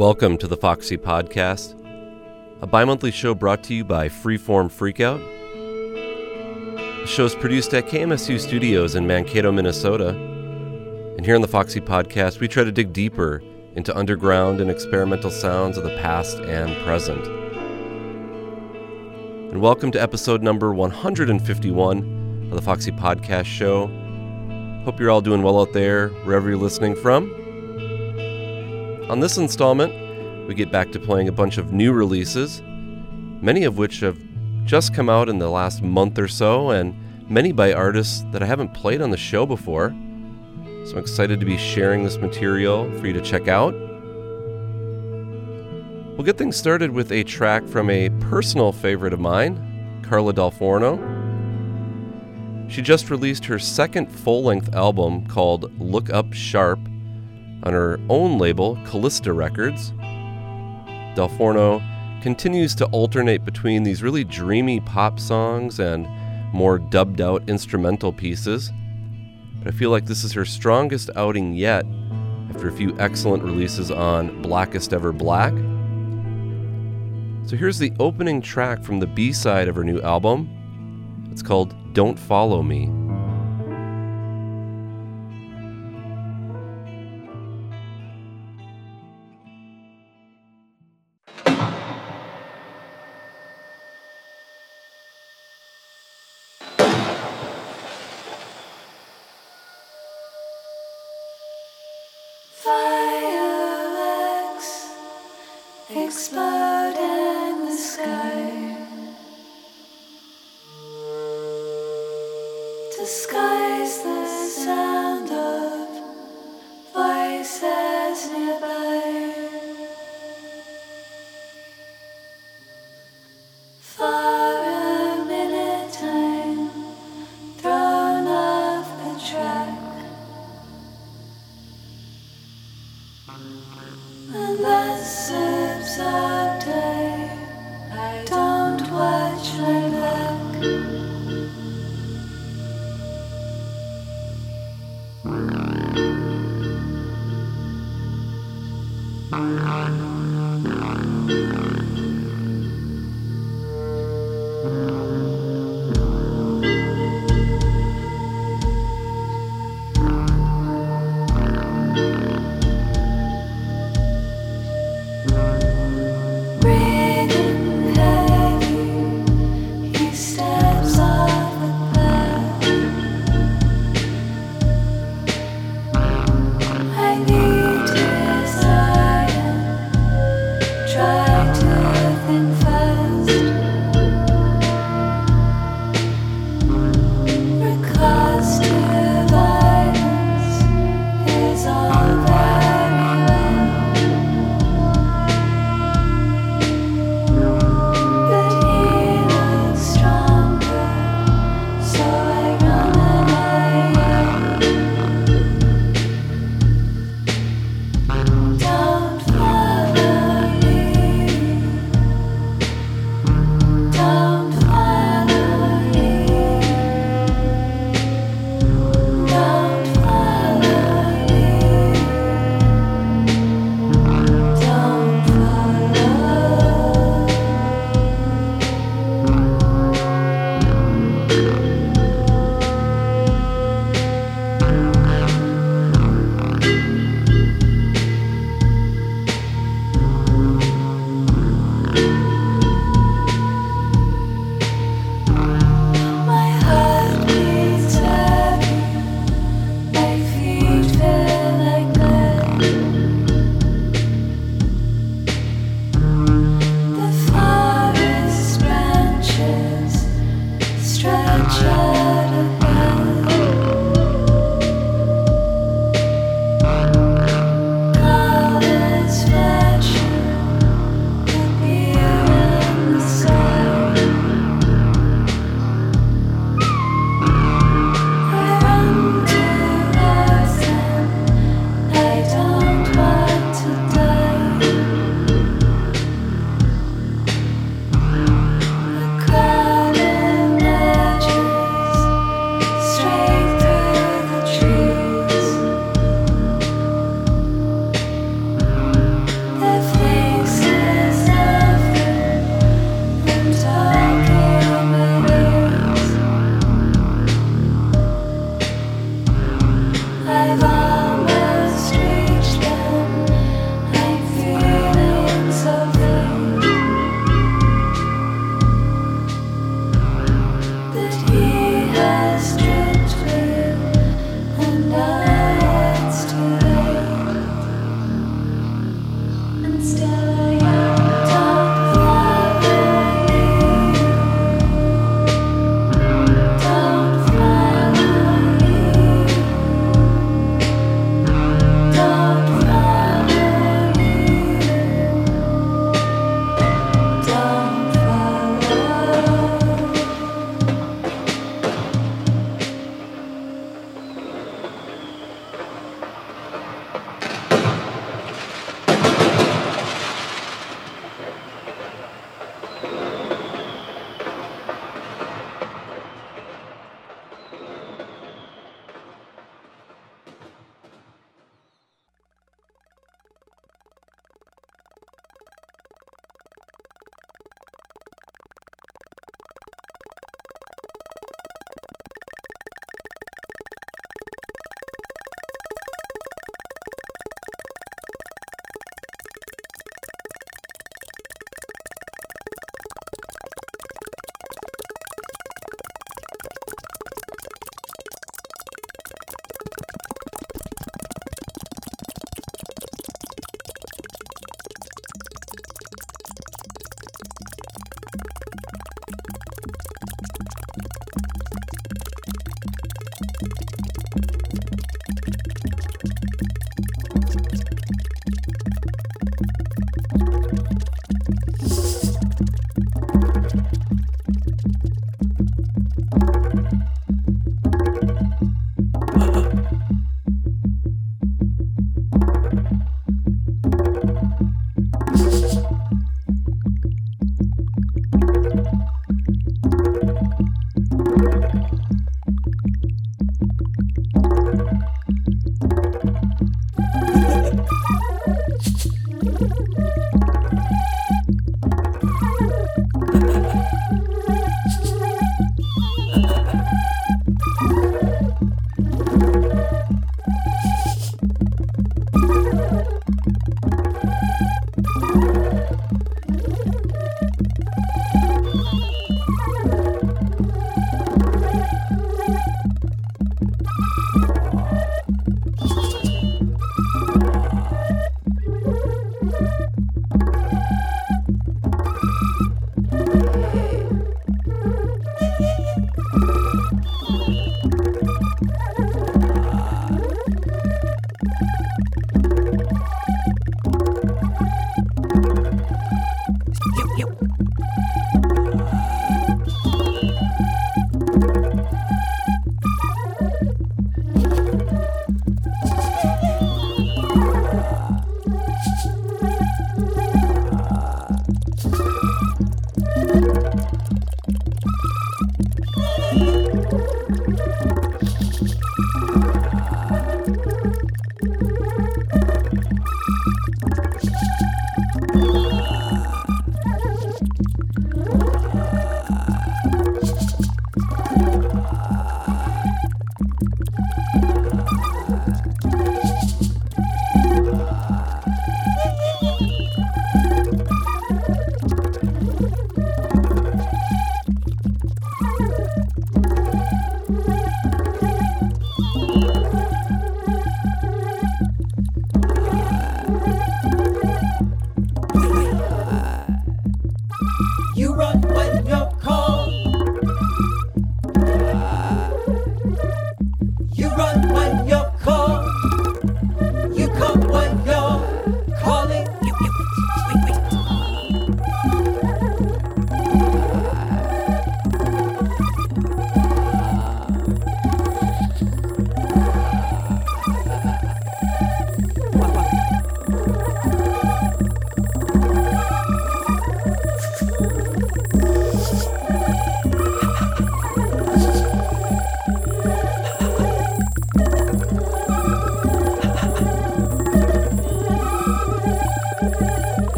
Welcome to the Foxy Podcast, a bi monthly show brought to you by Freeform Freakout. The show is produced at KMSU Studios in Mankato, Minnesota. And here on the Foxy Podcast, we try to dig deeper into underground and experimental sounds of the past and present. And welcome to episode number 151 of the Foxy Podcast Show. Hope you're all doing well out there, wherever you're listening from. On this installment, we get back to playing a bunch of new releases, many of which have just come out in the last month or so, and many by artists that I haven't played on the show before. So I'm excited to be sharing this material for you to check out. We'll get things started with a track from a personal favorite of mine, Carla Dal Forno. She just released her second full length album called Look Up Sharp on her own label, Kallista Records. Dal Forno continues to alternate between these really dreamy pop songs and more dubbed out instrumental pieces. But I feel like this is her strongest outing yet after a few excellent releases on Blackest Ever Black. So here's the opening track from the B side of her new album. It's called Don't Follow Me.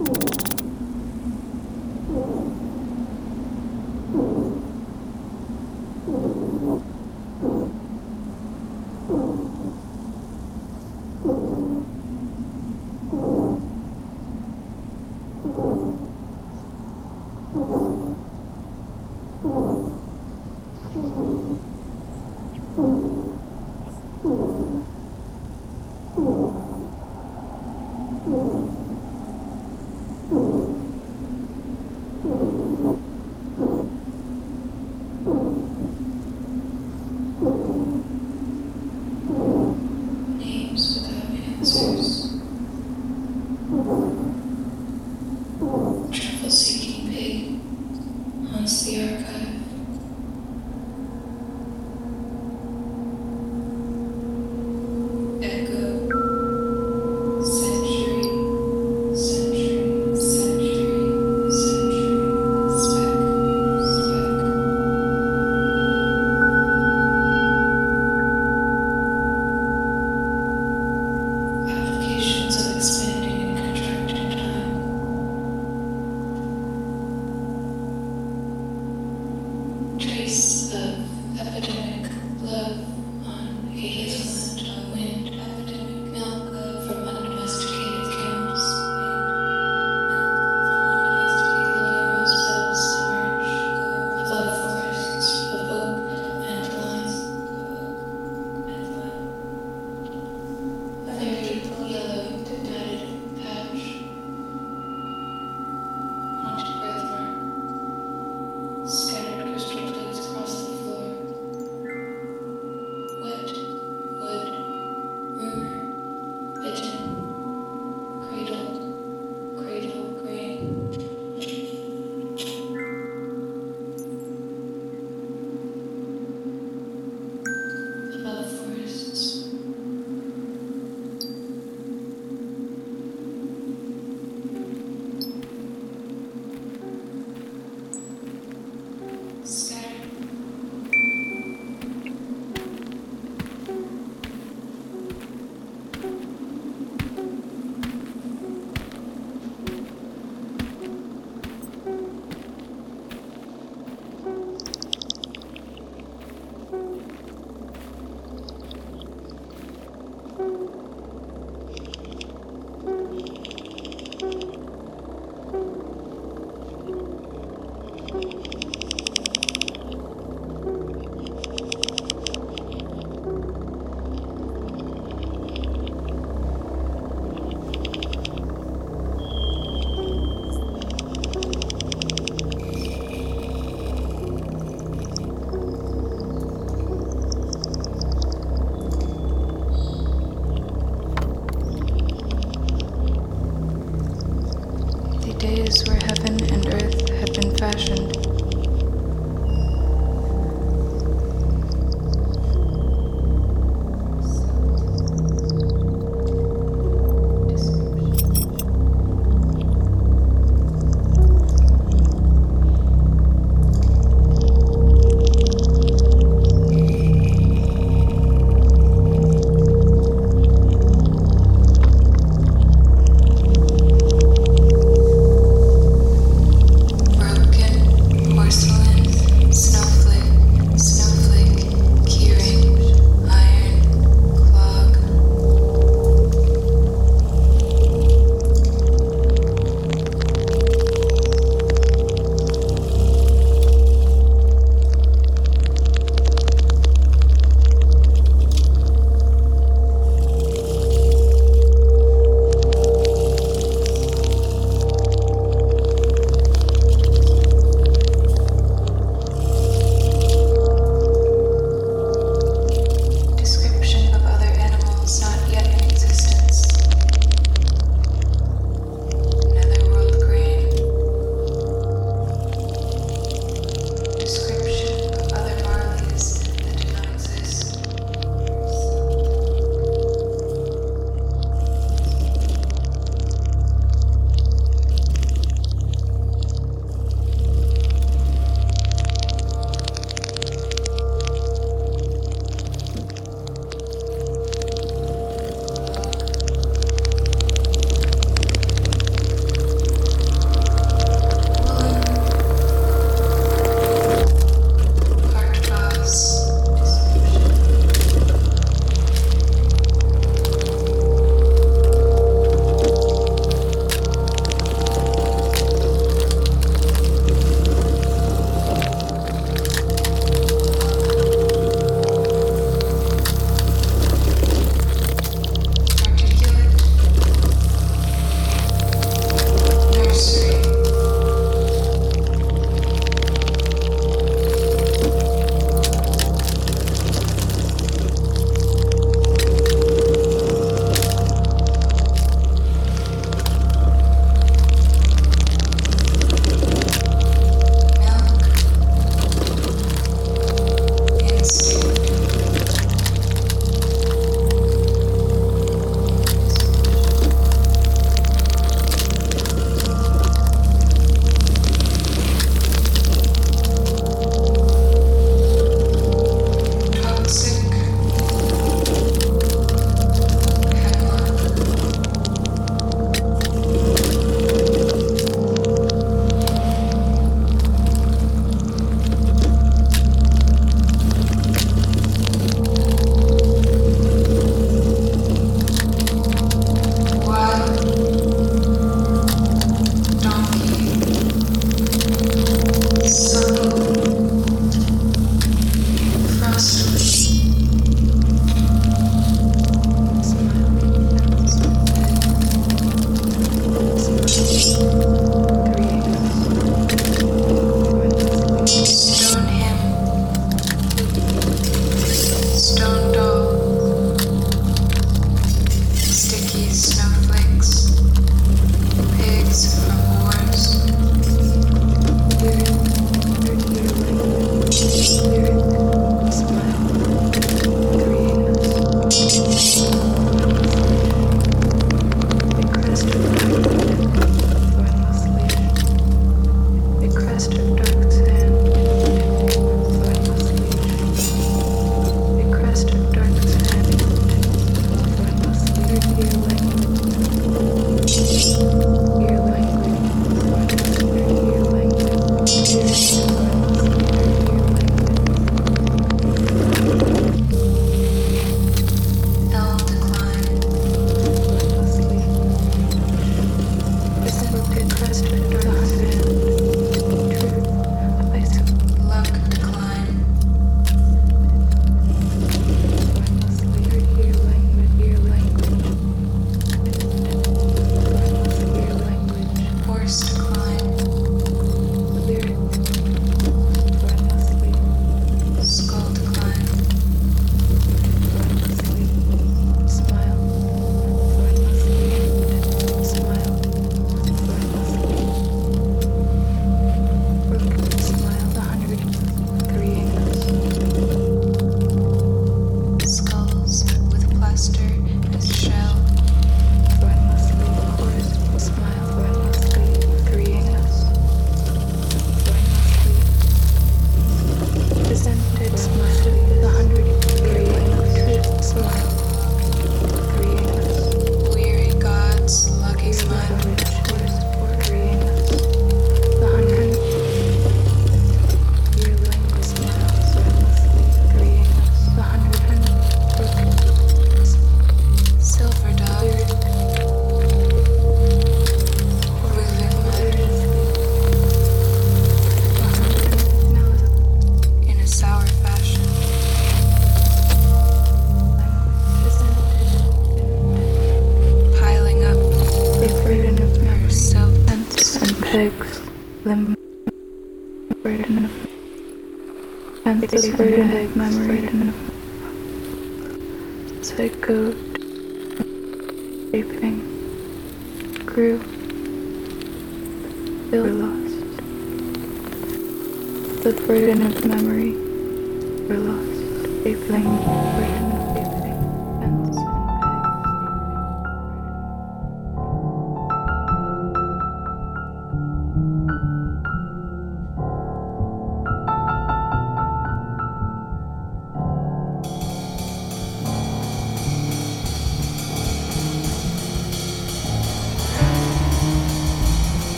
Uhum.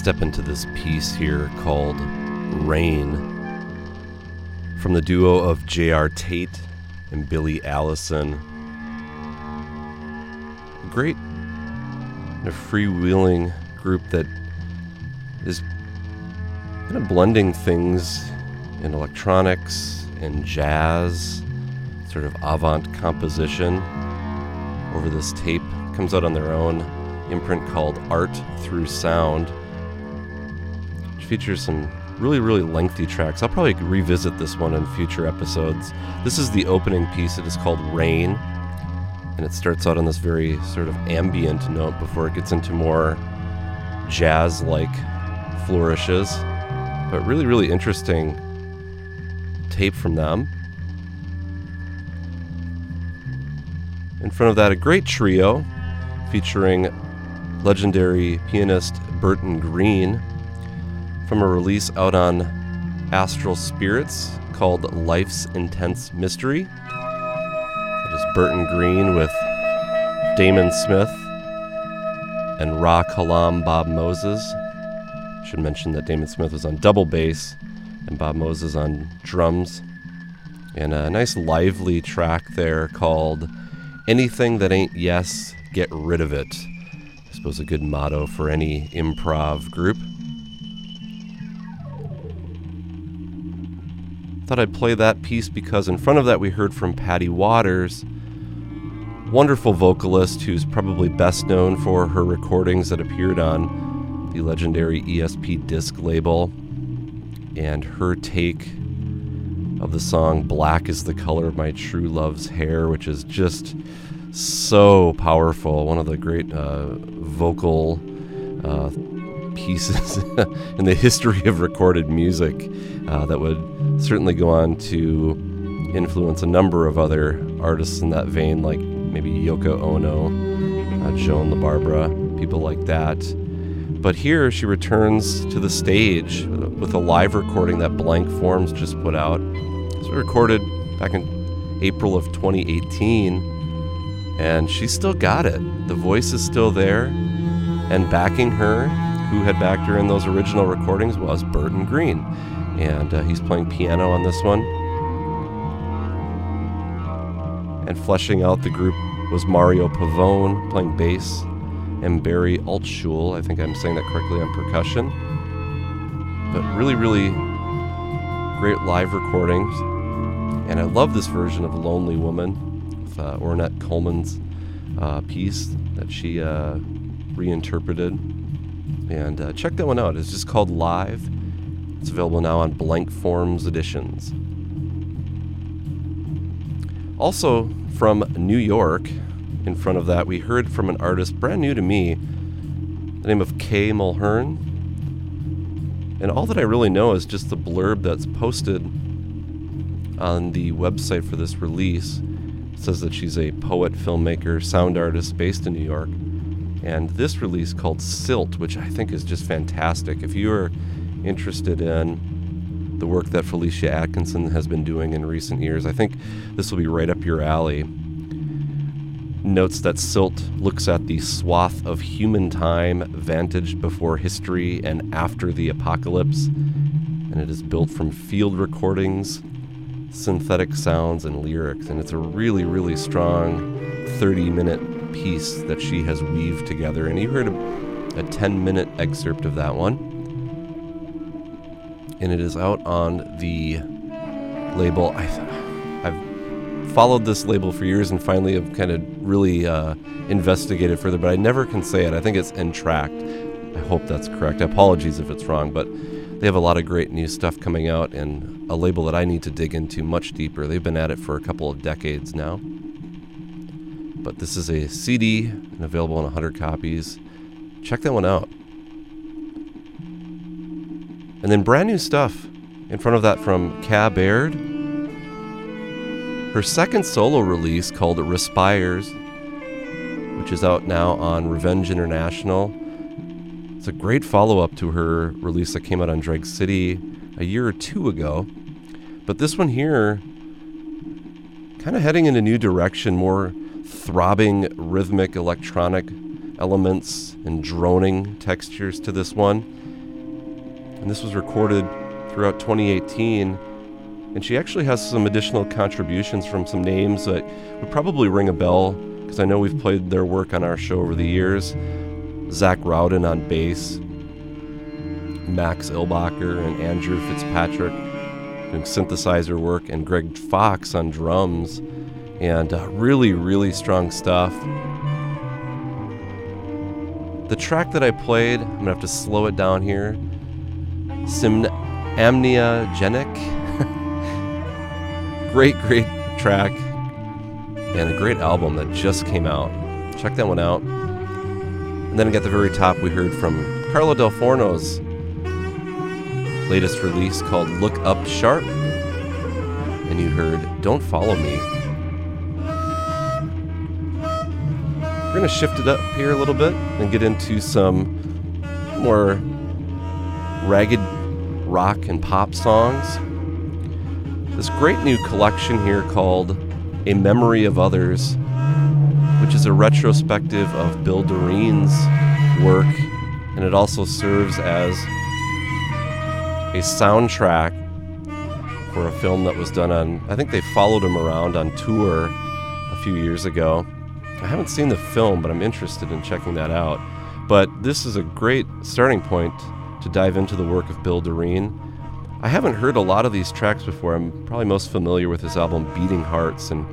Step into this piece here called Rain from the duo of J.R. Tate and Billy Allison. A great a freewheeling group that is kind of blending things in electronics and jazz, sort of avant composition over this tape. Comes out on their own imprint called Art Through Sound, features some really, really lengthy tracks. I'll probably revisit this one in future episodes. This is the opening piece. It is called Rain, and it starts out on this very sort of ambient note before it gets into more jazz like flourishes. But really, really interesting tape from them. In front of that, a great trio featuring legendary pianist Burton Green from a release out on Astral Spirits called Life's Intense Mystery. It is Burton Green with Damon Smith and Ra Kalam Bob Moses. Should mention that Damon Smith was on double bass and Bob Moses on drums. And a nice lively track there called Anything That Ain't Yes, Get Rid of It. I suppose a good motto for any improv group. Thought I'd play that piece because in front of that we heard from Patty Waters, wonderful vocalist who's probably best known for her recordings that appeared on the legendary ESP disc label and her take of the song Black is the Color of My True Love's Hair, which is just so powerful. One of the great uh, vocal uh, pieces in the history of recorded music uh, that would certainly go on to influence a number of other artists in that vein, like maybe Yoko Ono, uh, Joan La Barbara, people like that. But here she returns to the stage with a live recording that Blank Forms just put out. It was recorded back in April of 2018, and she still got it. The voice is still there, and backing her, who had backed her in those original recordings, was Burton Green. And uh, he's playing piano on this one. And fleshing out the group was Mario Pavone playing bass, and Barry Altschul, I think I'm saying that correctly, on percussion. But really, really great live recordings. And I love this version of Lonely Woman with uh, Ornette Coleman's uh, piece that she uh, reinterpreted. And uh, check that one out. It's just called Live. It's available now on Blank Forms Editions. Also from New York, in front of that, we heard from an artist brand new to me, the name of Kay Mulhern. And all that I really know is just the blurb that's posted on the website for this release. It says that she's a poet, filmmaker, sound artist based in New York. And this release called Silt, which I think is just fantastic. If you are interested in the work that Felicia Atkinson has been doing in recent years, I think this will be right up your alley notes that Silt looks at the swath of human time vantaged before history and after the apocalypse, and it is built from field recordings, synthetic sounds, and lyrics. And it's a really, really strong 30 minute piece that she has weaved together. And you heard a, a 10 minute excerpt of that one. And it is out on the label. I I've followed this label for years and finally have kind of really uh, investigated further, but I never can say it. I think it's Entr'acte. I hope that's correct. Apologies if it's wrong, but they have a lot of great new stuff coming out and a label that I need to dig into much deeper. They've been at it for a couple of decades now. But this is a CD and available in 100 copies. Check that one out. And then brand new stuff in front of that from Ka Baird. Her second solo release called Respires, which is out now on Revenge International. It's a great follow up to her release that came out on Drag City a year or two ago. But this one here, kind of heading in a new direction, more throbbing, rhythmic, electronic elements and droning textures to this one. And this was recorded throughout 2018. And she actually has some additional contributions from some names that would probably ring a bell because I know we've played their work on our show over the years. Zach Rowden on bass, Max Eilbacher and Andrew Fitzpatrick doing synthesizer work, and Greg Fox on drums. And uh, really, really strong stuff. The track that I played, I'm gonna have to slow it down here. Sim Amniogenic. great, great track. And a great album that just came out. Check that one out. And then at the very top, we heard from Carla dal Forno's latest release called Look Up Sharp. And you heard Don't Follow Me. Going to shift it up here a little bit and get into some more ragged rock and pop songs. This great new collection here called A Memory of Others, which is a retrospective of Bill Direen's work, and it also serves as a soundtrack for a film that was done on, I think they followed him around on tour a few years ago. I haven't seen the film, but I'm interested in checking that out. But this is a great starting point to dive into the work of Bill Direen. I haven't heard a lot of these tracks before. I'm probably most familiar with his album Beating Hearts, and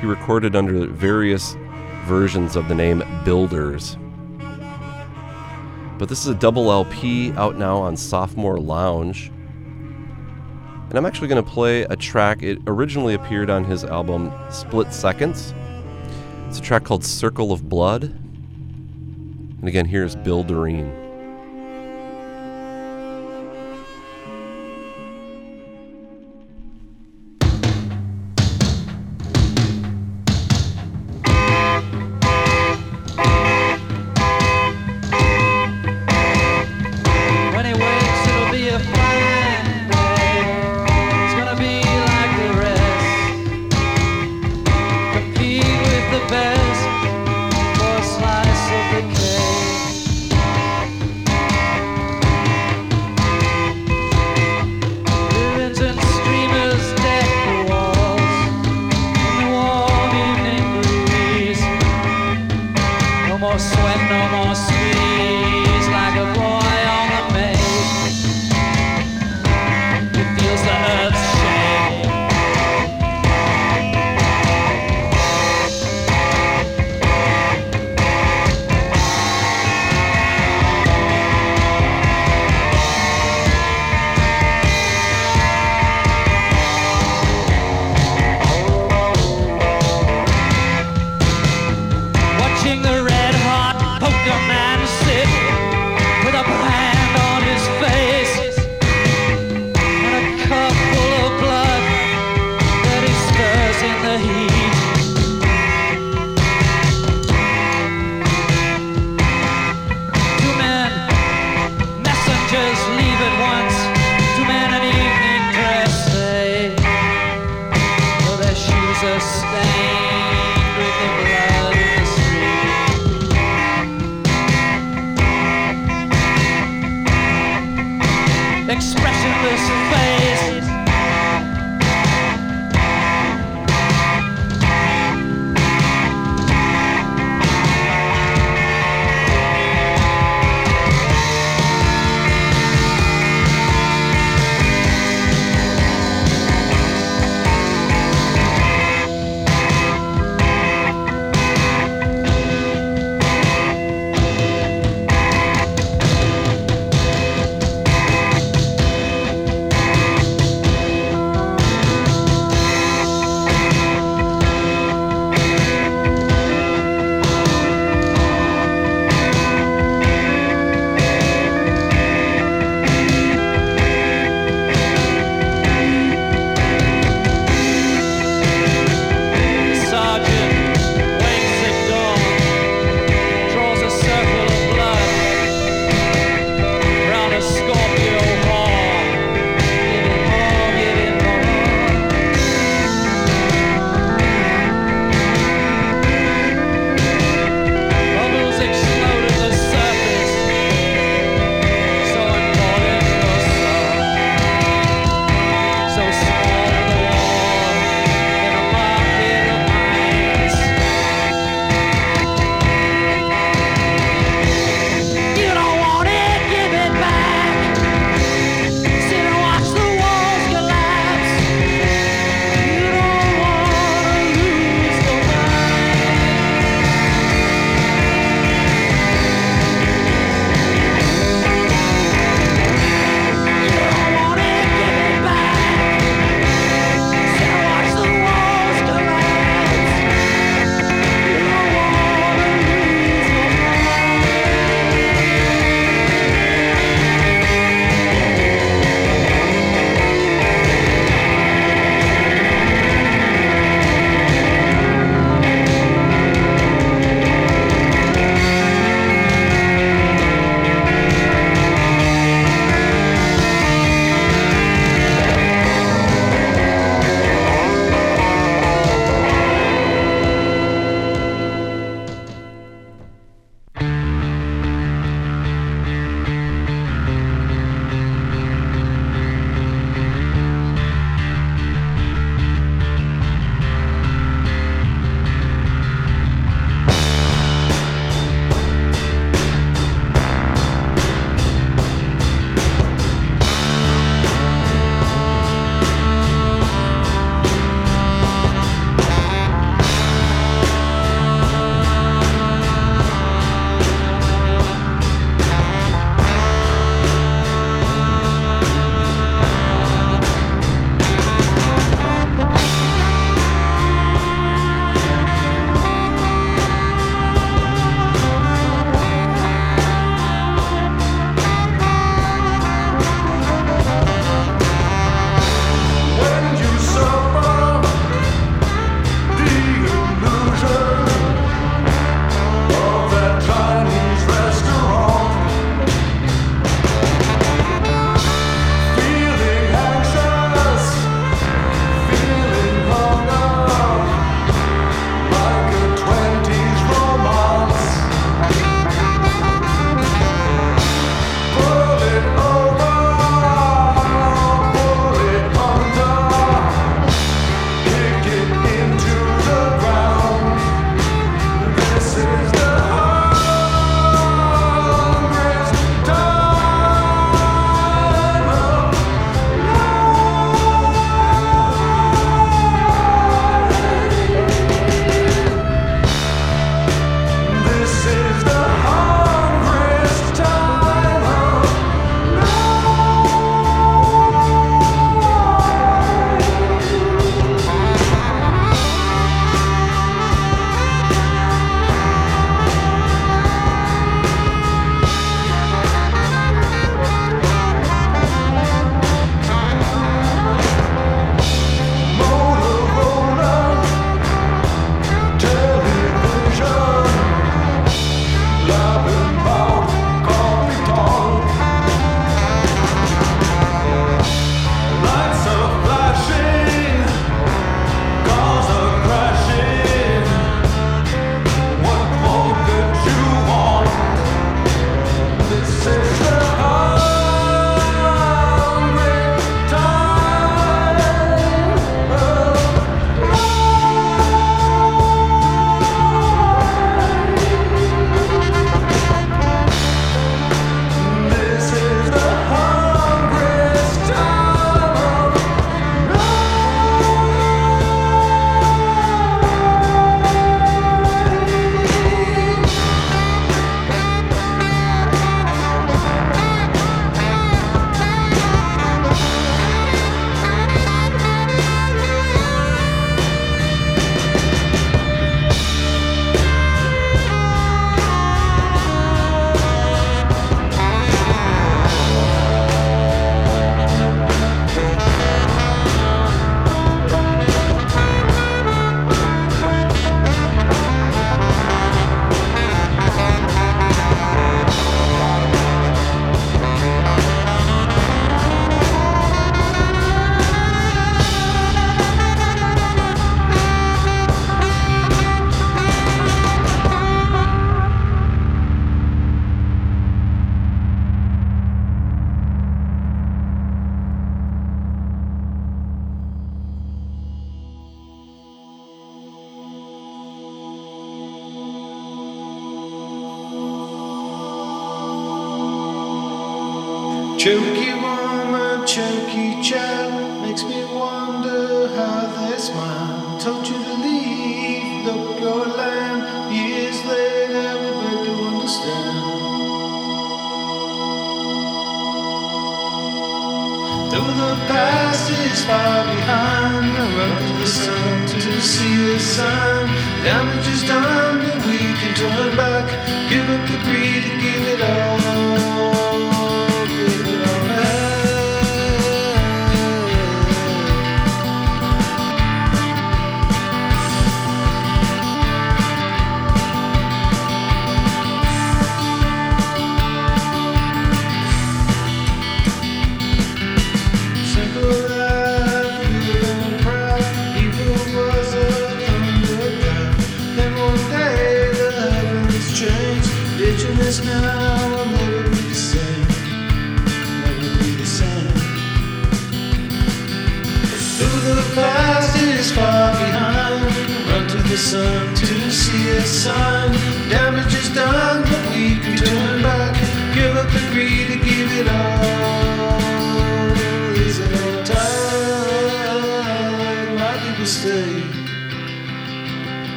he recorded under various versions of the name Builders. But this is a double LP out now on Sophomore Lounge. And I'm actually going to play a track. It originally appeared on his album Split Seconds. It's a track called Circle of Blood. And again, here's Bill Direen.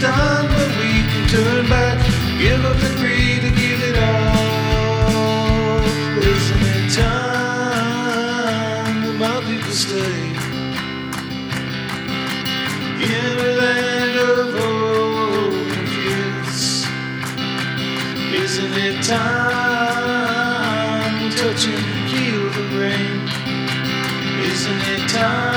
done, but we can turn back. Give up the greed and give it all. Isn't it time that my people stay? In a land of old abuse. Isn't it time to touch and heal the rain? Isn't it time?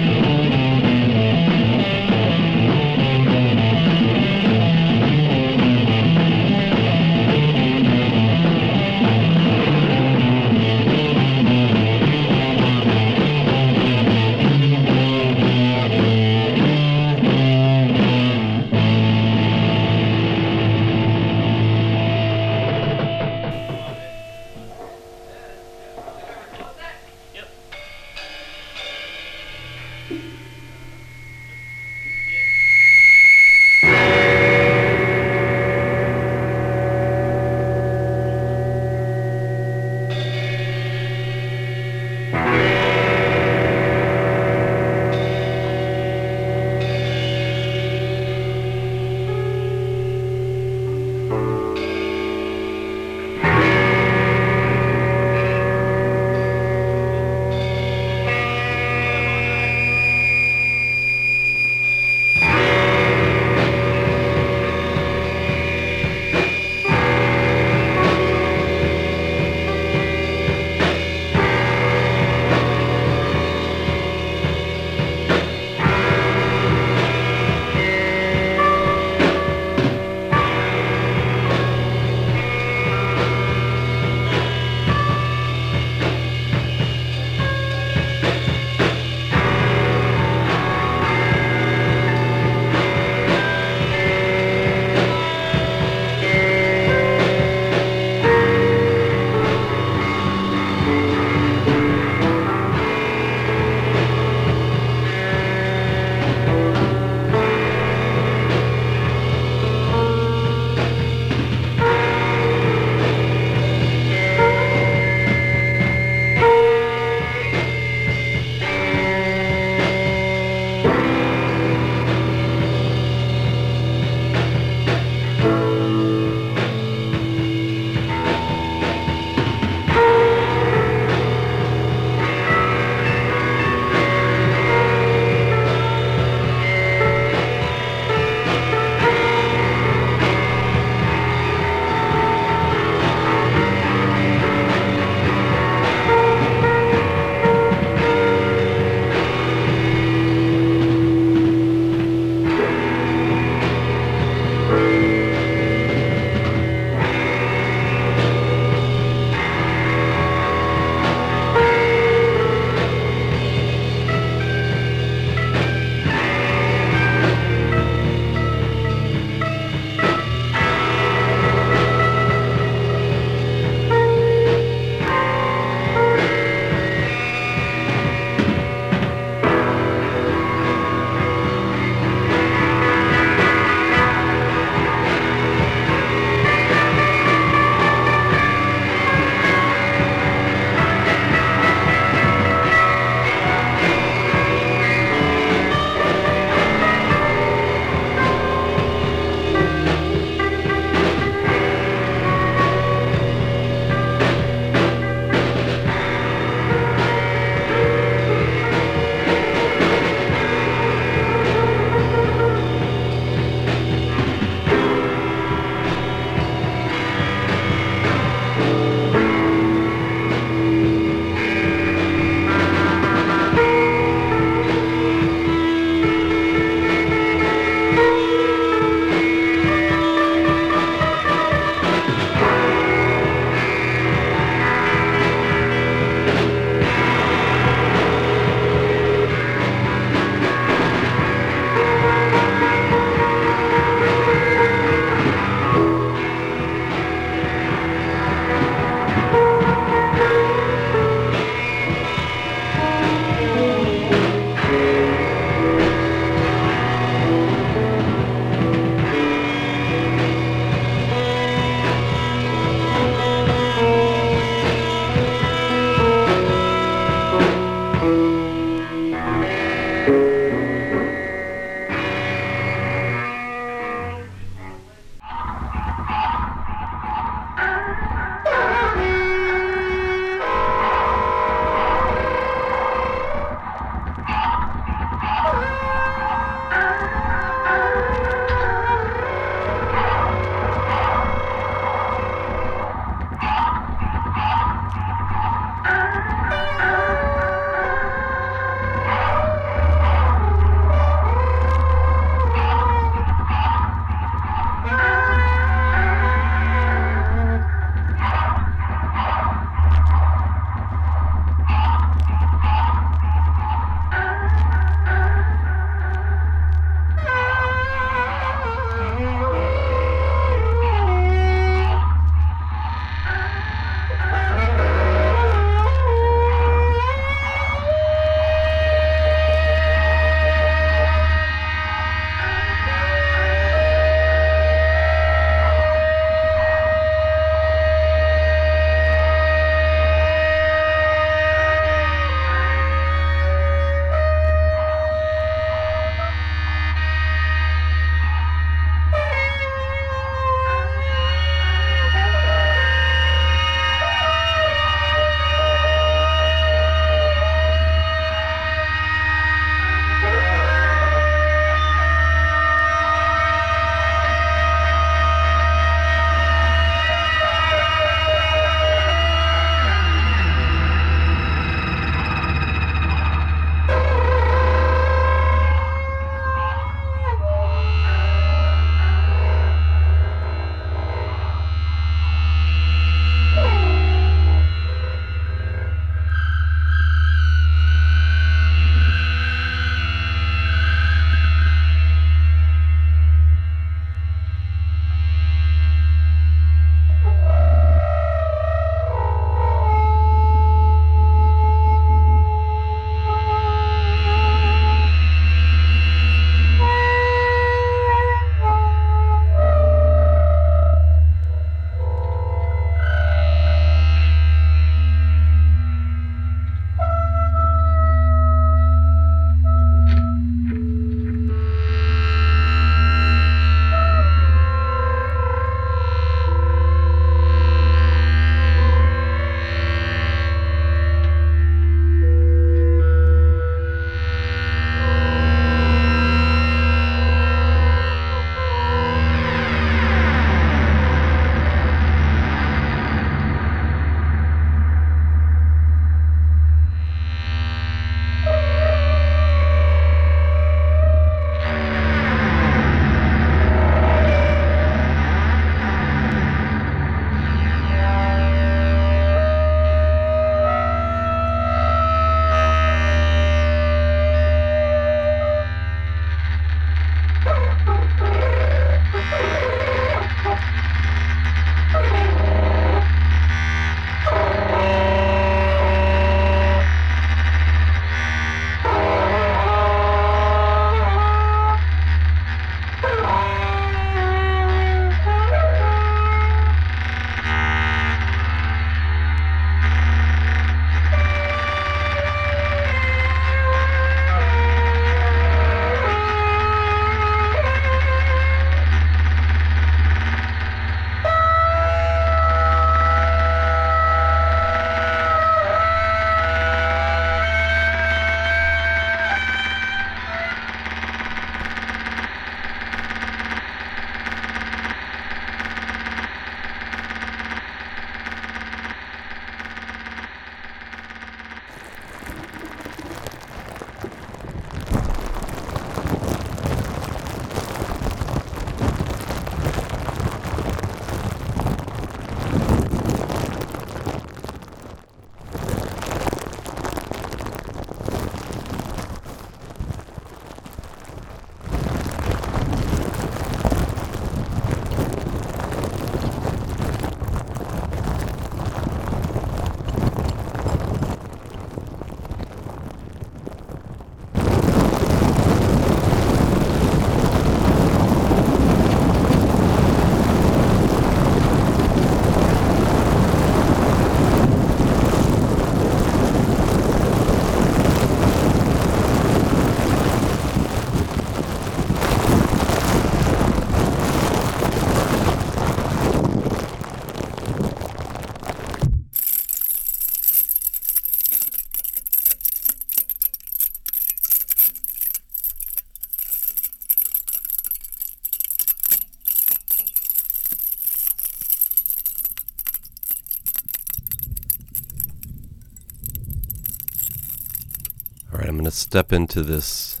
Step into this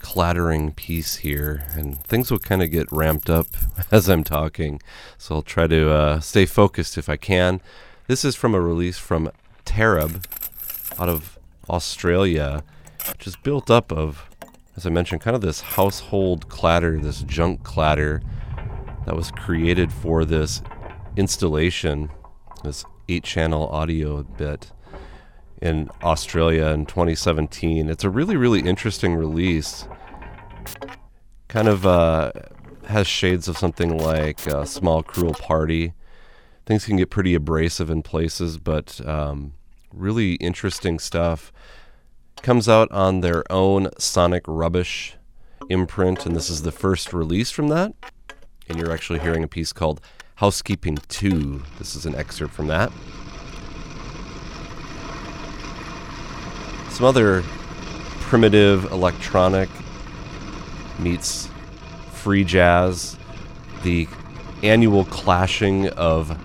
clattering piece here, and things will kind of get ramped up as I'm talking. So I'll try to uh, stay focused if I can. This is from a release from Tarab out of Australia, which is built up of, as I mentioned, kind of this household clatter, this junk clatter that was created for this installation, this eight channel audio bit in Australia in 2017. It's a really, really interesting release. Kind of uh, has shades of something like uh, Small Cruel Party. Things can get pretty abrasive in places, but um, really interesting stuff. Comes out on their own Sonic Rubbish imprint, and this is the first release from that. And you're actually hearing a piece called Housekeeping 2. This is an excerpt from that. Some other primitive electronic meets free jazz. The annual clashing of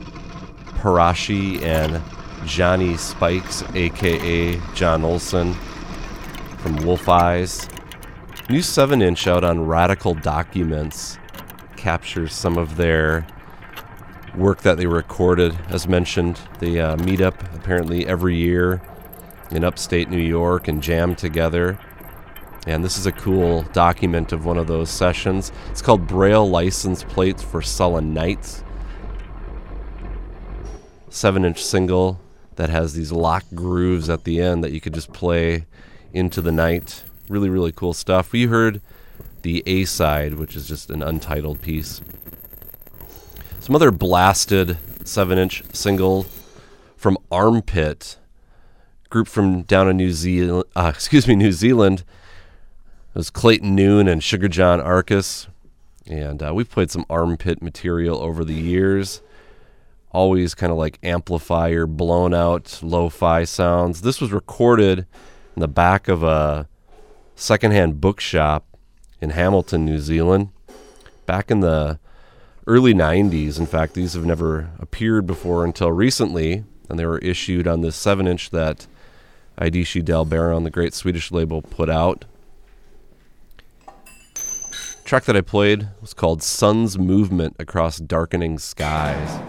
Parashi and Johnny Spikes, aka John Olson from Wolf Eyes. New 7 inch out on Radical Documents captures some of their work that they recorded. As mentioned, they uh, meet up apparently every year in upstate New York and jam together. And this is a cool document of one of those sessions. It's called Braille License Plates for Sullen Nights. Seven inch single that has these lock grooves at the end that you could just play into the night. Really, really cool stuff. We heard the A side, which is just an untitled piece. Some other blasted seven inch single from Armpit, group from down in New Zealand. Uh, excuse me, New Zealand. It was Clayton Noone and Sugar John Arcus, and uh, we've played some Armpit material over the years. Always kind of like amplifier, blown out, lo-fi sounds. This was recorded in the back of a secondhand bookshop in Hamilton, New Zealand, back in the early 90s. In fact, these have never appeared before until recently, and they were issued on this 7 inch that Idishi Del Baron, the great Swedish label, put out. track that I played was called Sun's Movement Across Darkening Skies.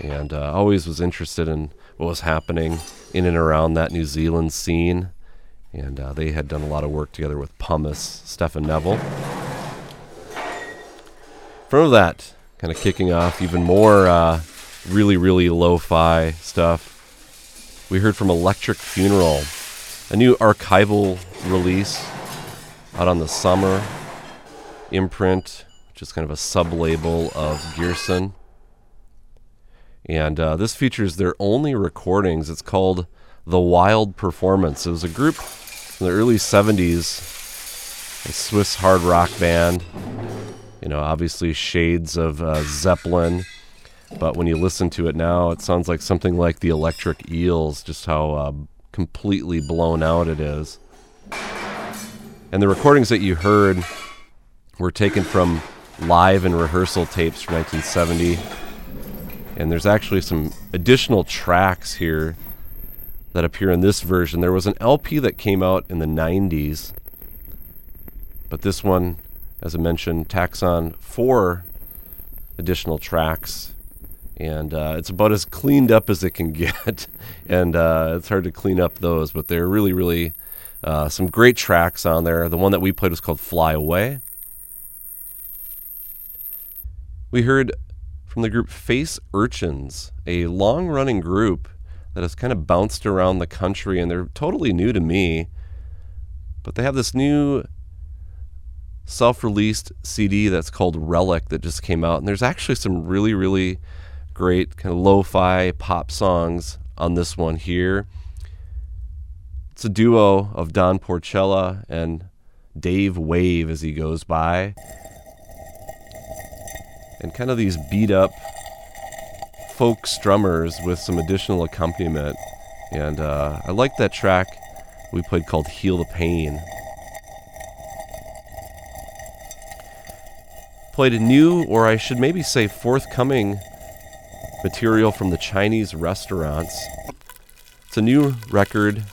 And uh, always was interested in what was happening in and around that New Zealand scene. And uh, they had done a lot of work together with Pumice, Stefan Neville. From that, kind of kicking off even more uh, really, really lo fi stuff, we heard from Electric Funeral, a new archival release out on the Sommor imprint, which is kind of a sub label of Guerssen. And uh, this features their only recordings. It's called The Wild Performance. It was a group in the early 70s, a Swiss hard rock band. You know, obviously shades of uh, Zeppelin. But when you listen to it now, it sounds like something like the Electric Eels, just how uh, completely blown out it is. And the recordings that you heard were taken from live and rehearsal tapes from 1970. And there's actually some additional tracks here that appear in this version. There was an LP that came out in the 90s, but this one, as I mentioned, tacks on four additional tracks. And uh, it's about as cleaned up as it can get. and uh, it's hard to clean up those, but they're really, really uh, some great tracks on there. The one that we played was called Fly Away. We heard from the group Face Urchins, a long running group that has kind of bounced around the country, and they're totally new to me. But they have this new self released CD that's called Relic that just came out, and there's actually some really, really great kind of lo fi pop songs on this one here. It's a duo of Don Porcella and Dave Wave as he goes by. And kind of these beat up folk strummers with some additional accompaniment. And uh, I like that track we played called Heal the Pain. Played a new, or I should maybe say forthcoming, material from the Chinese restaurants. It's a new record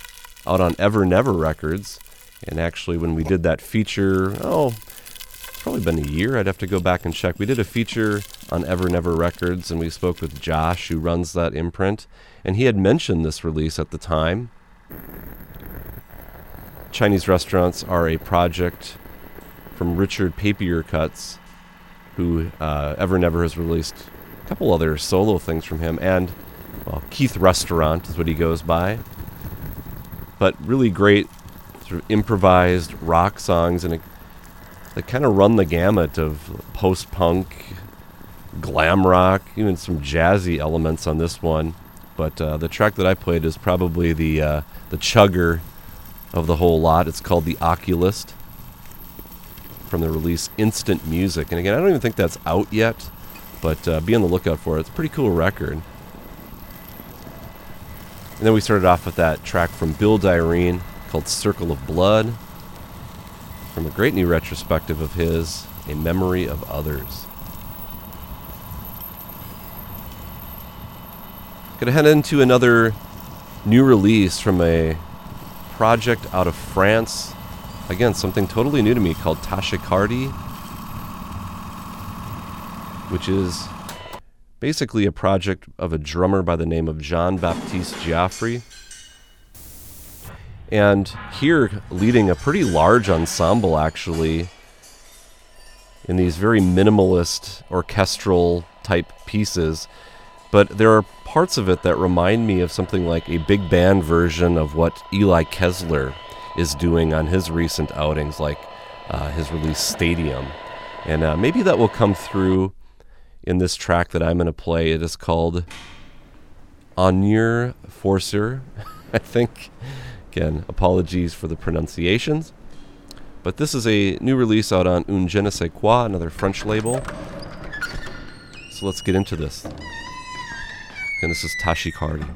out on Ever Never Records. And actually, when we did that feature, oh, it's probably been a year. I'd have to go back and check. We did a feature on Ever Never Records, and we spoke with Josh, who runs that imprint. And he had mentioned this release at the time. Chinese restaurants are a project from Richard Papiercuts, who uh, Ever Never has released couple other solo things from him, and well, Keith Restaurant is what he goes by. But really great sort of improvised rock songs, and they kind of run the gamut of post punk, glam rock, even some jazzy elements on this one. But uh, the track that I played is probably the uh, the chugger of the whole lot. It's called The Oculist from the release Instant Music. And again, I don't even think that's out yet, but uh, be on the lookout for it. It's a pretty cool record. And then we started off with that track from Bill Direen called Circle of Blood from a great new retrospective of his, A Memory of Others. Gonna head into another new release from a project out of France. Again, something totally new to me called Tashikardi, which is basically a project of a drummer by the name of Jean Baptiste Giaffre. And here, leading a pretty large ensemble actually, in these very minimalist orchestral type pieces. But there are parts of it that remind me of something like a big band version of what Eli Keszler is doing on his recent outings, like uh, his release Stadium. And uh, maybe that will come through in this track that I'm going to play. It is called Onur Forcer, I think. Again, apologies for the pronunciations. But this is a new release out on Un Je ne sais quoi, another French label. So let's get into this. And this is Tashi Tashikardi.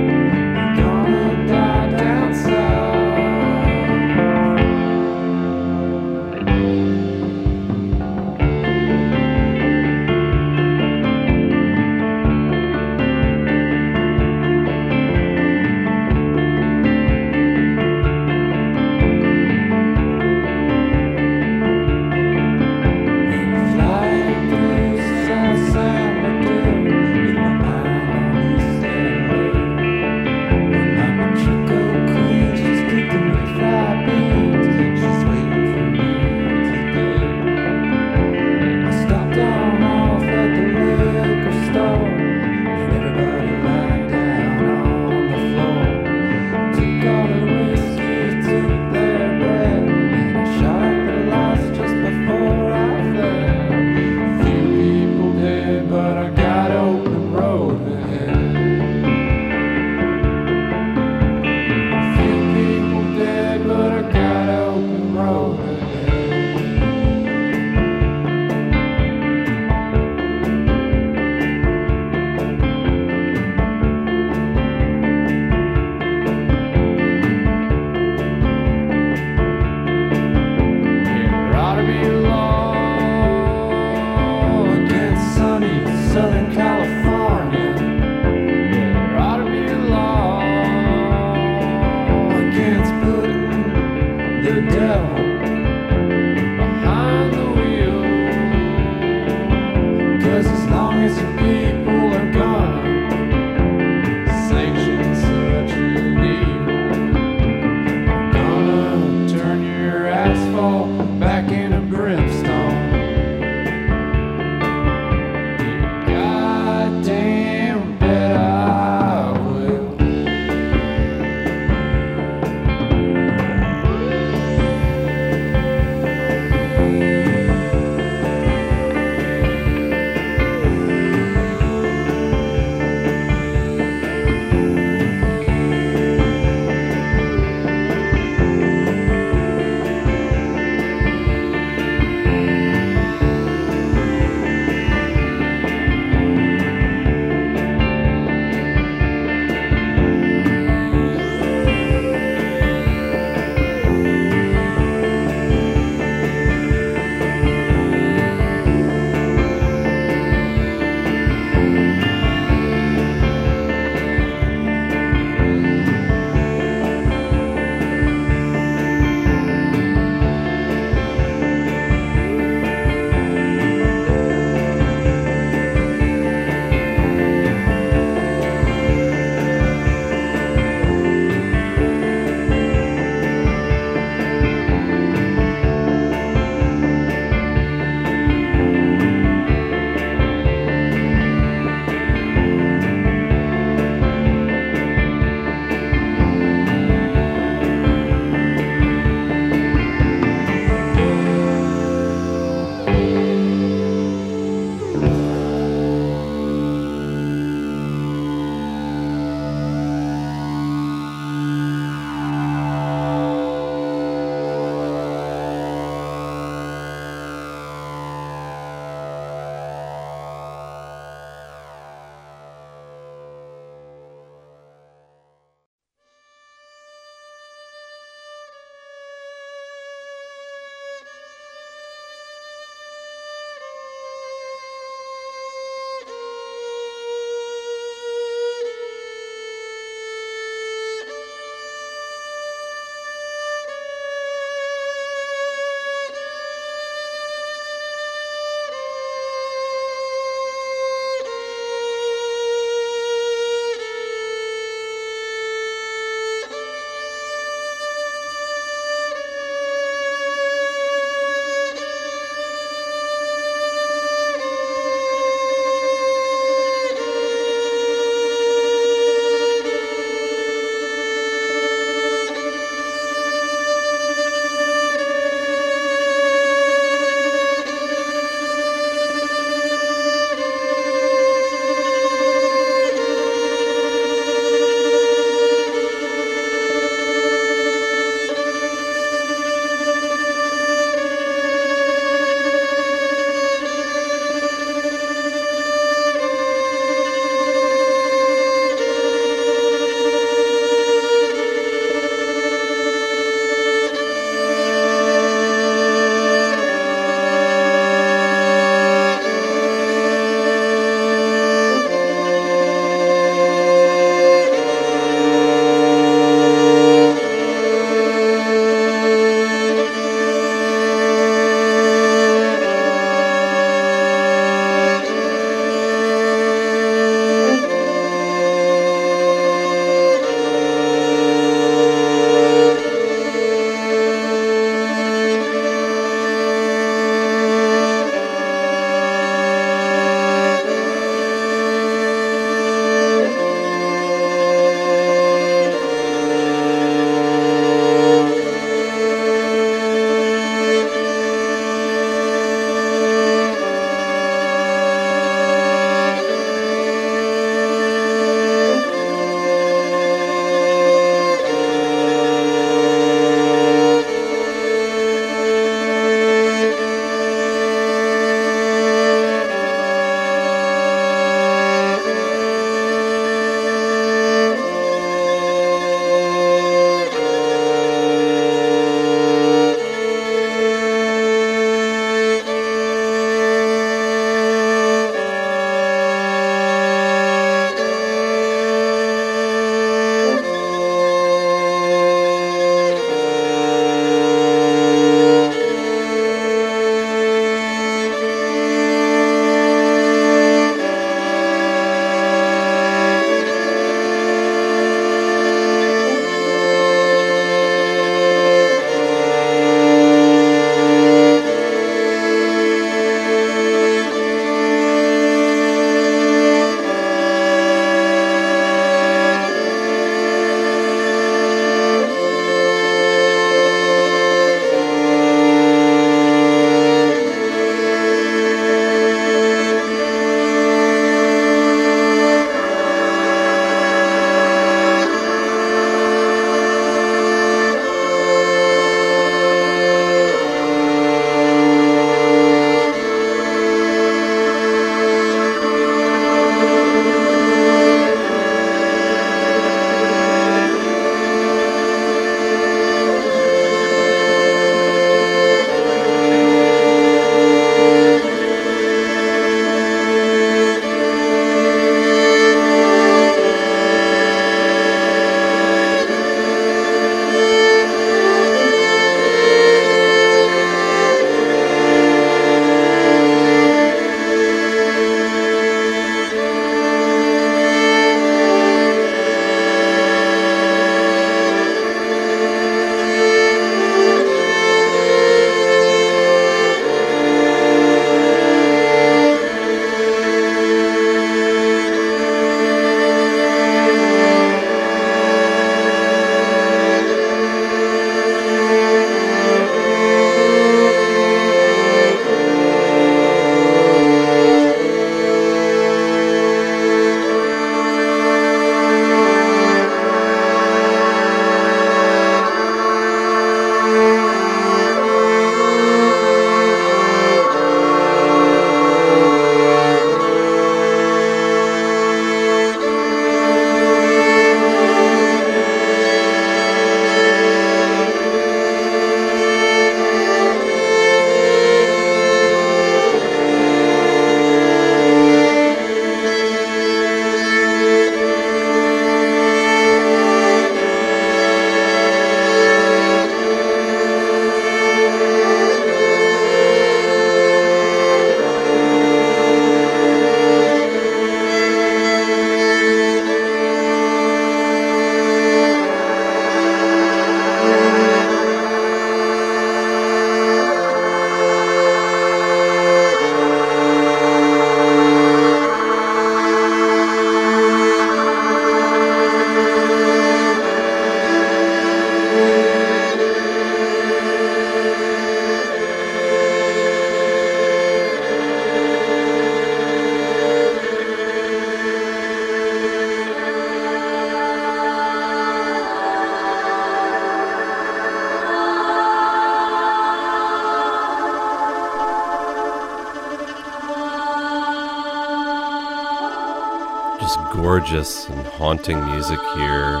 Gorgeous and haunting music here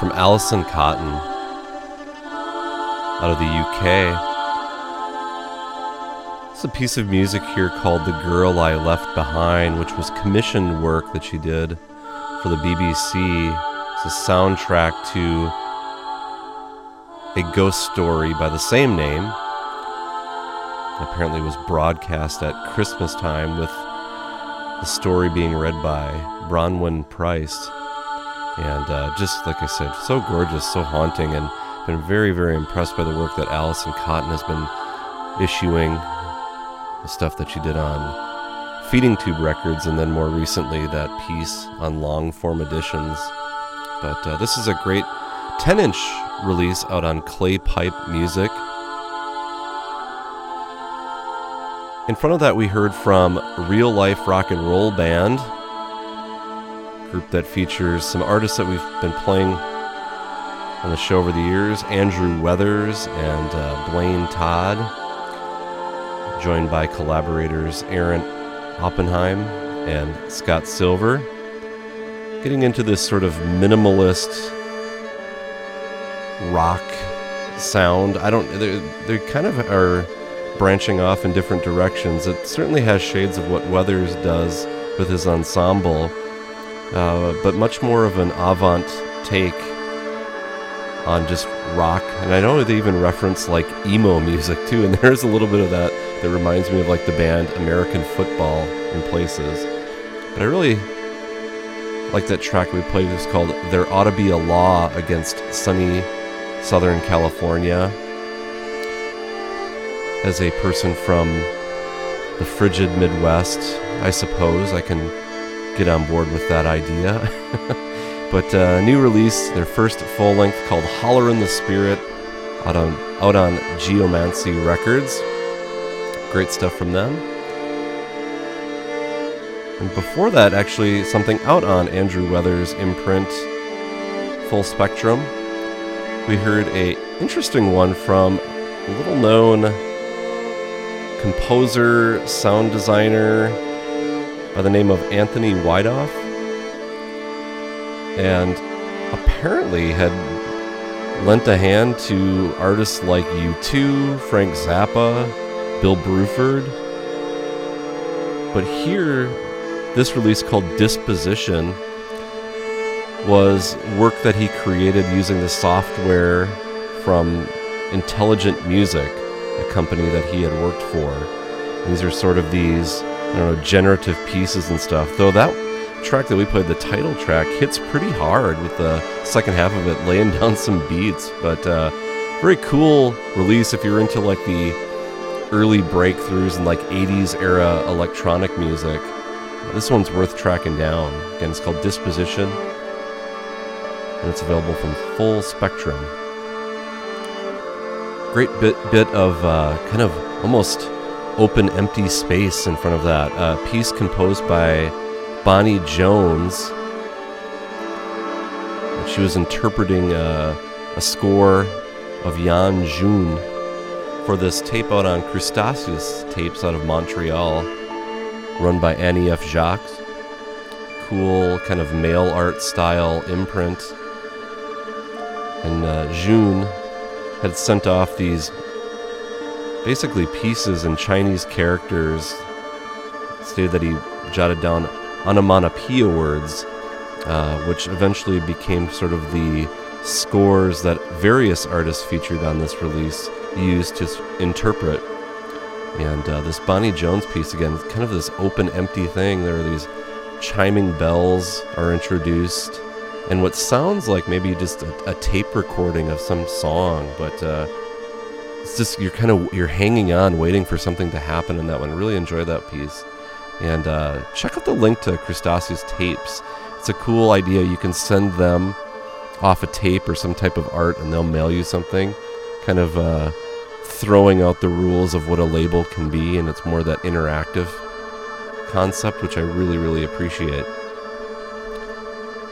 from Alison Cotton out of the UK. It's a piece of music here called The Girl I Left Behind, which was commissioned work that she did for the BBC. It's a soundtrack to a ghost story by the same name. Apparently, was broadcast at Christmas time with story being read by Bronwyn Price. And uh, just like I said, so gorgeous, so haunting, and been very, very impressed by the work that Alison Cotton has been issuing, the stuff that she did on Feeding Tube Records, and then more recently that piece on long form editions. But uh, this is a great 10 inch release out on Clay Pipe Music. In front of that, we heard from Real Life Rock and Roll Band, group that features some artists that we've been playing on the show over the years Andrew Weathers and uh, Blaine Todd, joined by collaborators Aaron Oppenheim and Scott Silver. Getting into this sort of minimalist rock sound. I don't, they they kind of are branching off in different directions. It certainly has shades of what Weathers does with his ensemble, uh, but much more of an avant take on just rock. And I know they even reference like emo music too, and there's a little bit of that that reminds me of like the band American Football in places. But I really like that track we played. It's called There Ought to Be a Law Against Sunny Southern California. As a person from the frigid Midwest, I suppose I can get on board with that idea. but uh, new release, their first full length called Holler in the Spirit, out on out on Geomancy Records. Great stuff from them. And before that, actually, something out on Andrew Weathers' imprint, Full Spectrum. We heard a interesting one from a little known composer, sound designer by the name of Anthony Widoff. And apparently had lent a hand to artists like U2, Frank Zappa, Bill Bruford. But here, this release called Disposition was work that he created using the software from Intelligent Music, a company that he had worked for. These are sort of these, I don't know, generative pieces and stuff. Though that track that we played, the title track, hits pretty hard with the second half of it laying down some beats. But uh, very cool release if you're into like the early breakthroughs in like 80s era electronic music. This one's worth tracking down. Again, it's called Disposition, and it's available from Full Spectrum. Great bit bit of uh, kind of almost open, empty space in front of that. A piece composed by Bonnie Jones. She was interpreting uh, a score of Jan June for this tape out on Crustaceous tapes out of Montreal, run by Annie F. Jacques. Cool kind of mail art style imprint. And uh, June had sent off these basically pieces in Chinese characters, stated that he jotted down onomatopoeia words, uh, which eventually became sort of the scores that various artists featured on this release used to interpret. And uh, this Bonnie Jones piece, again, kind of this open, empty thing. There are these chiming bells are introduced, and what sounds like maybe just a, a tape recording of some song, but uh, it's just you're kind of you're hanging on, waiting for something to happen in that one. Really enjoy that piece, and uh, check out the link to Crustaceous tapes. It's a cool idea. You can send them off a tape or some type of art, and they'll mail you something, kind of uh, throwing out the rules of what a label can be, and it's more that interactive concept, which I really, really appreciate.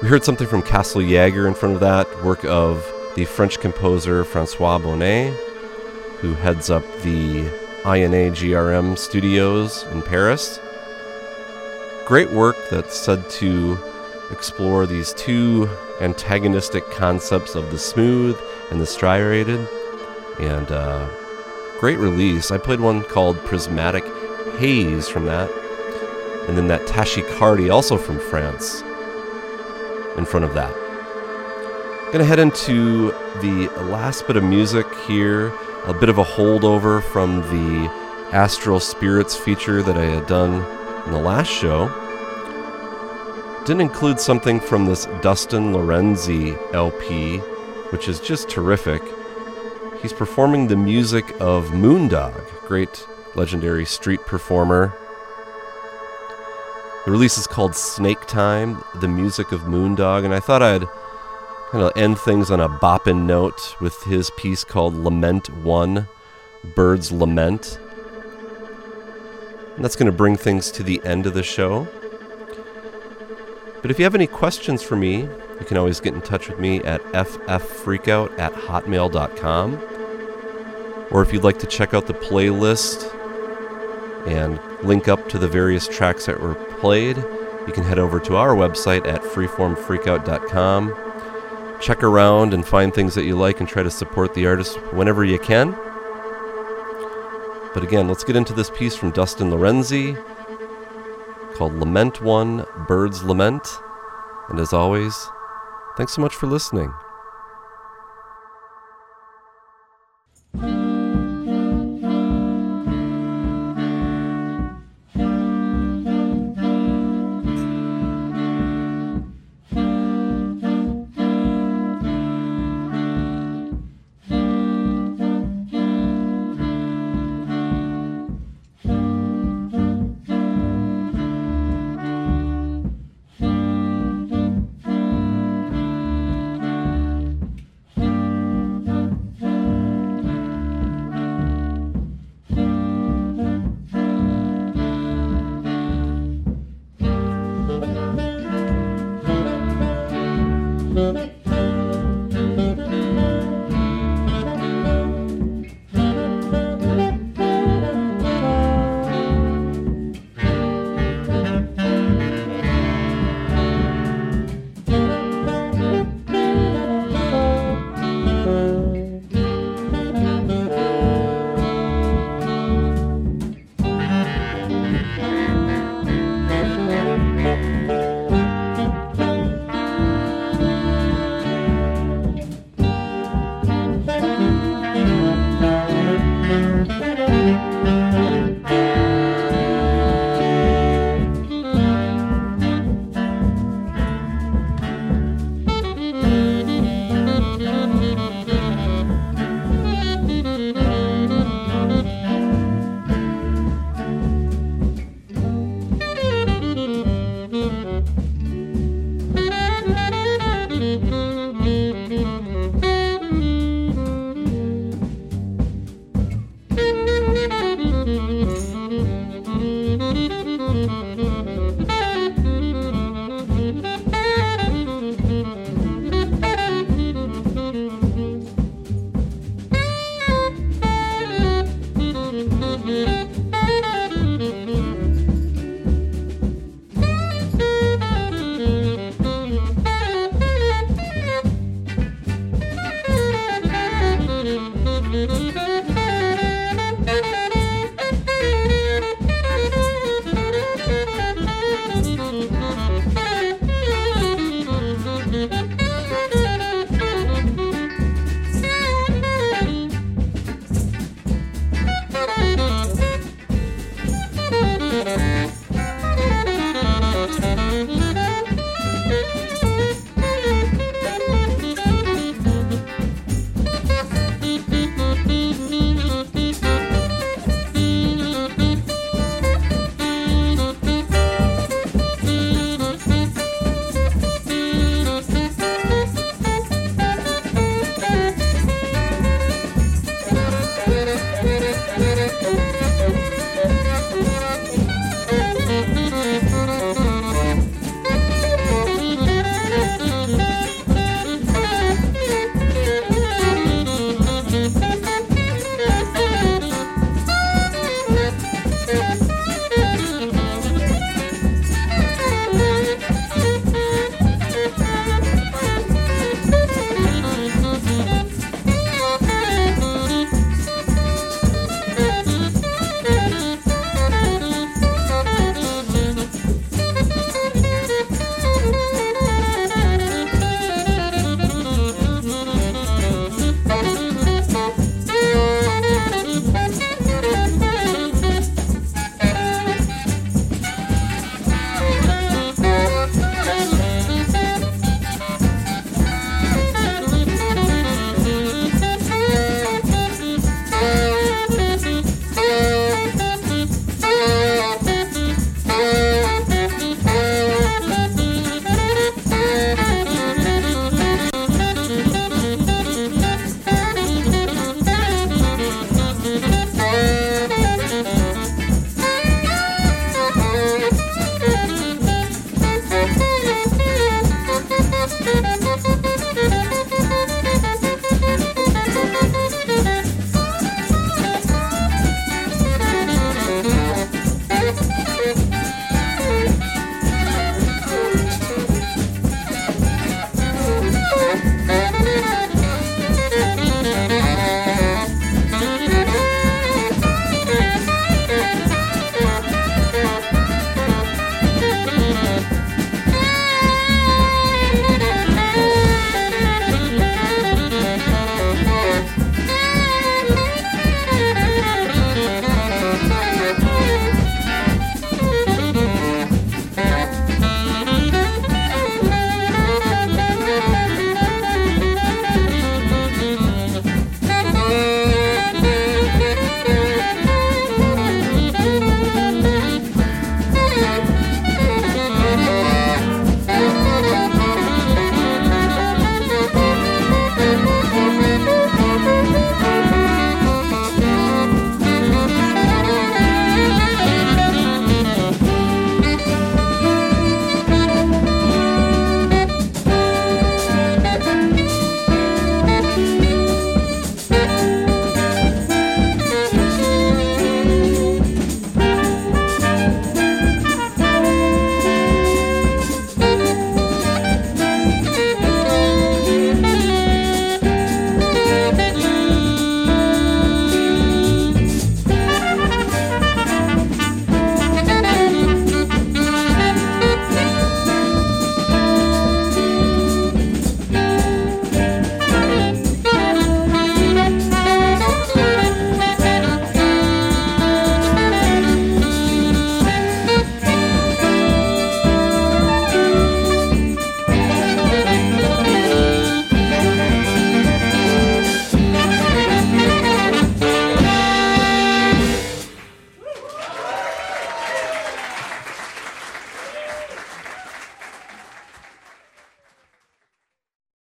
We heard something from Kassel Jaeger in front of that, work of the French composer Francois Bonnet, who heads up the INA GRM studios in Paris. Great work that's said to explore these two antagonistic concepts of the smooth and the striated. And uh, great release. I played one called Prismatic Haze from that. And then that Tachycardy, also from France, in front of that. I'm Gonna head into the last bit of music here, a bit of a holdover from the Astral Spirits feature that I had done in the last show. Didn't include something from this Dustin Lorenzi LP, which is just terrific. He's performing the music of Moondog, great legendary street performer. The release is called Snake Time, the music of Moondog, and I thought I'd kind of end things on a boppin' note with his piece called Lament One, Bird's Lament. And that's going to bring things to the end of the show. But if you have any questions for me, you can always get in touch with me at fffreakout at hotmail.com. Or if you'd like to check out the playlist and link up to the various tracks that were played, you can head over to our website at freeformfreakout.com. Check around and find things that you like and try to support the artist whenever you can. But again, let's get into this piece from Dustin Lorenzi called Lament One Bird's Lament. And as always, thanks so much for listening.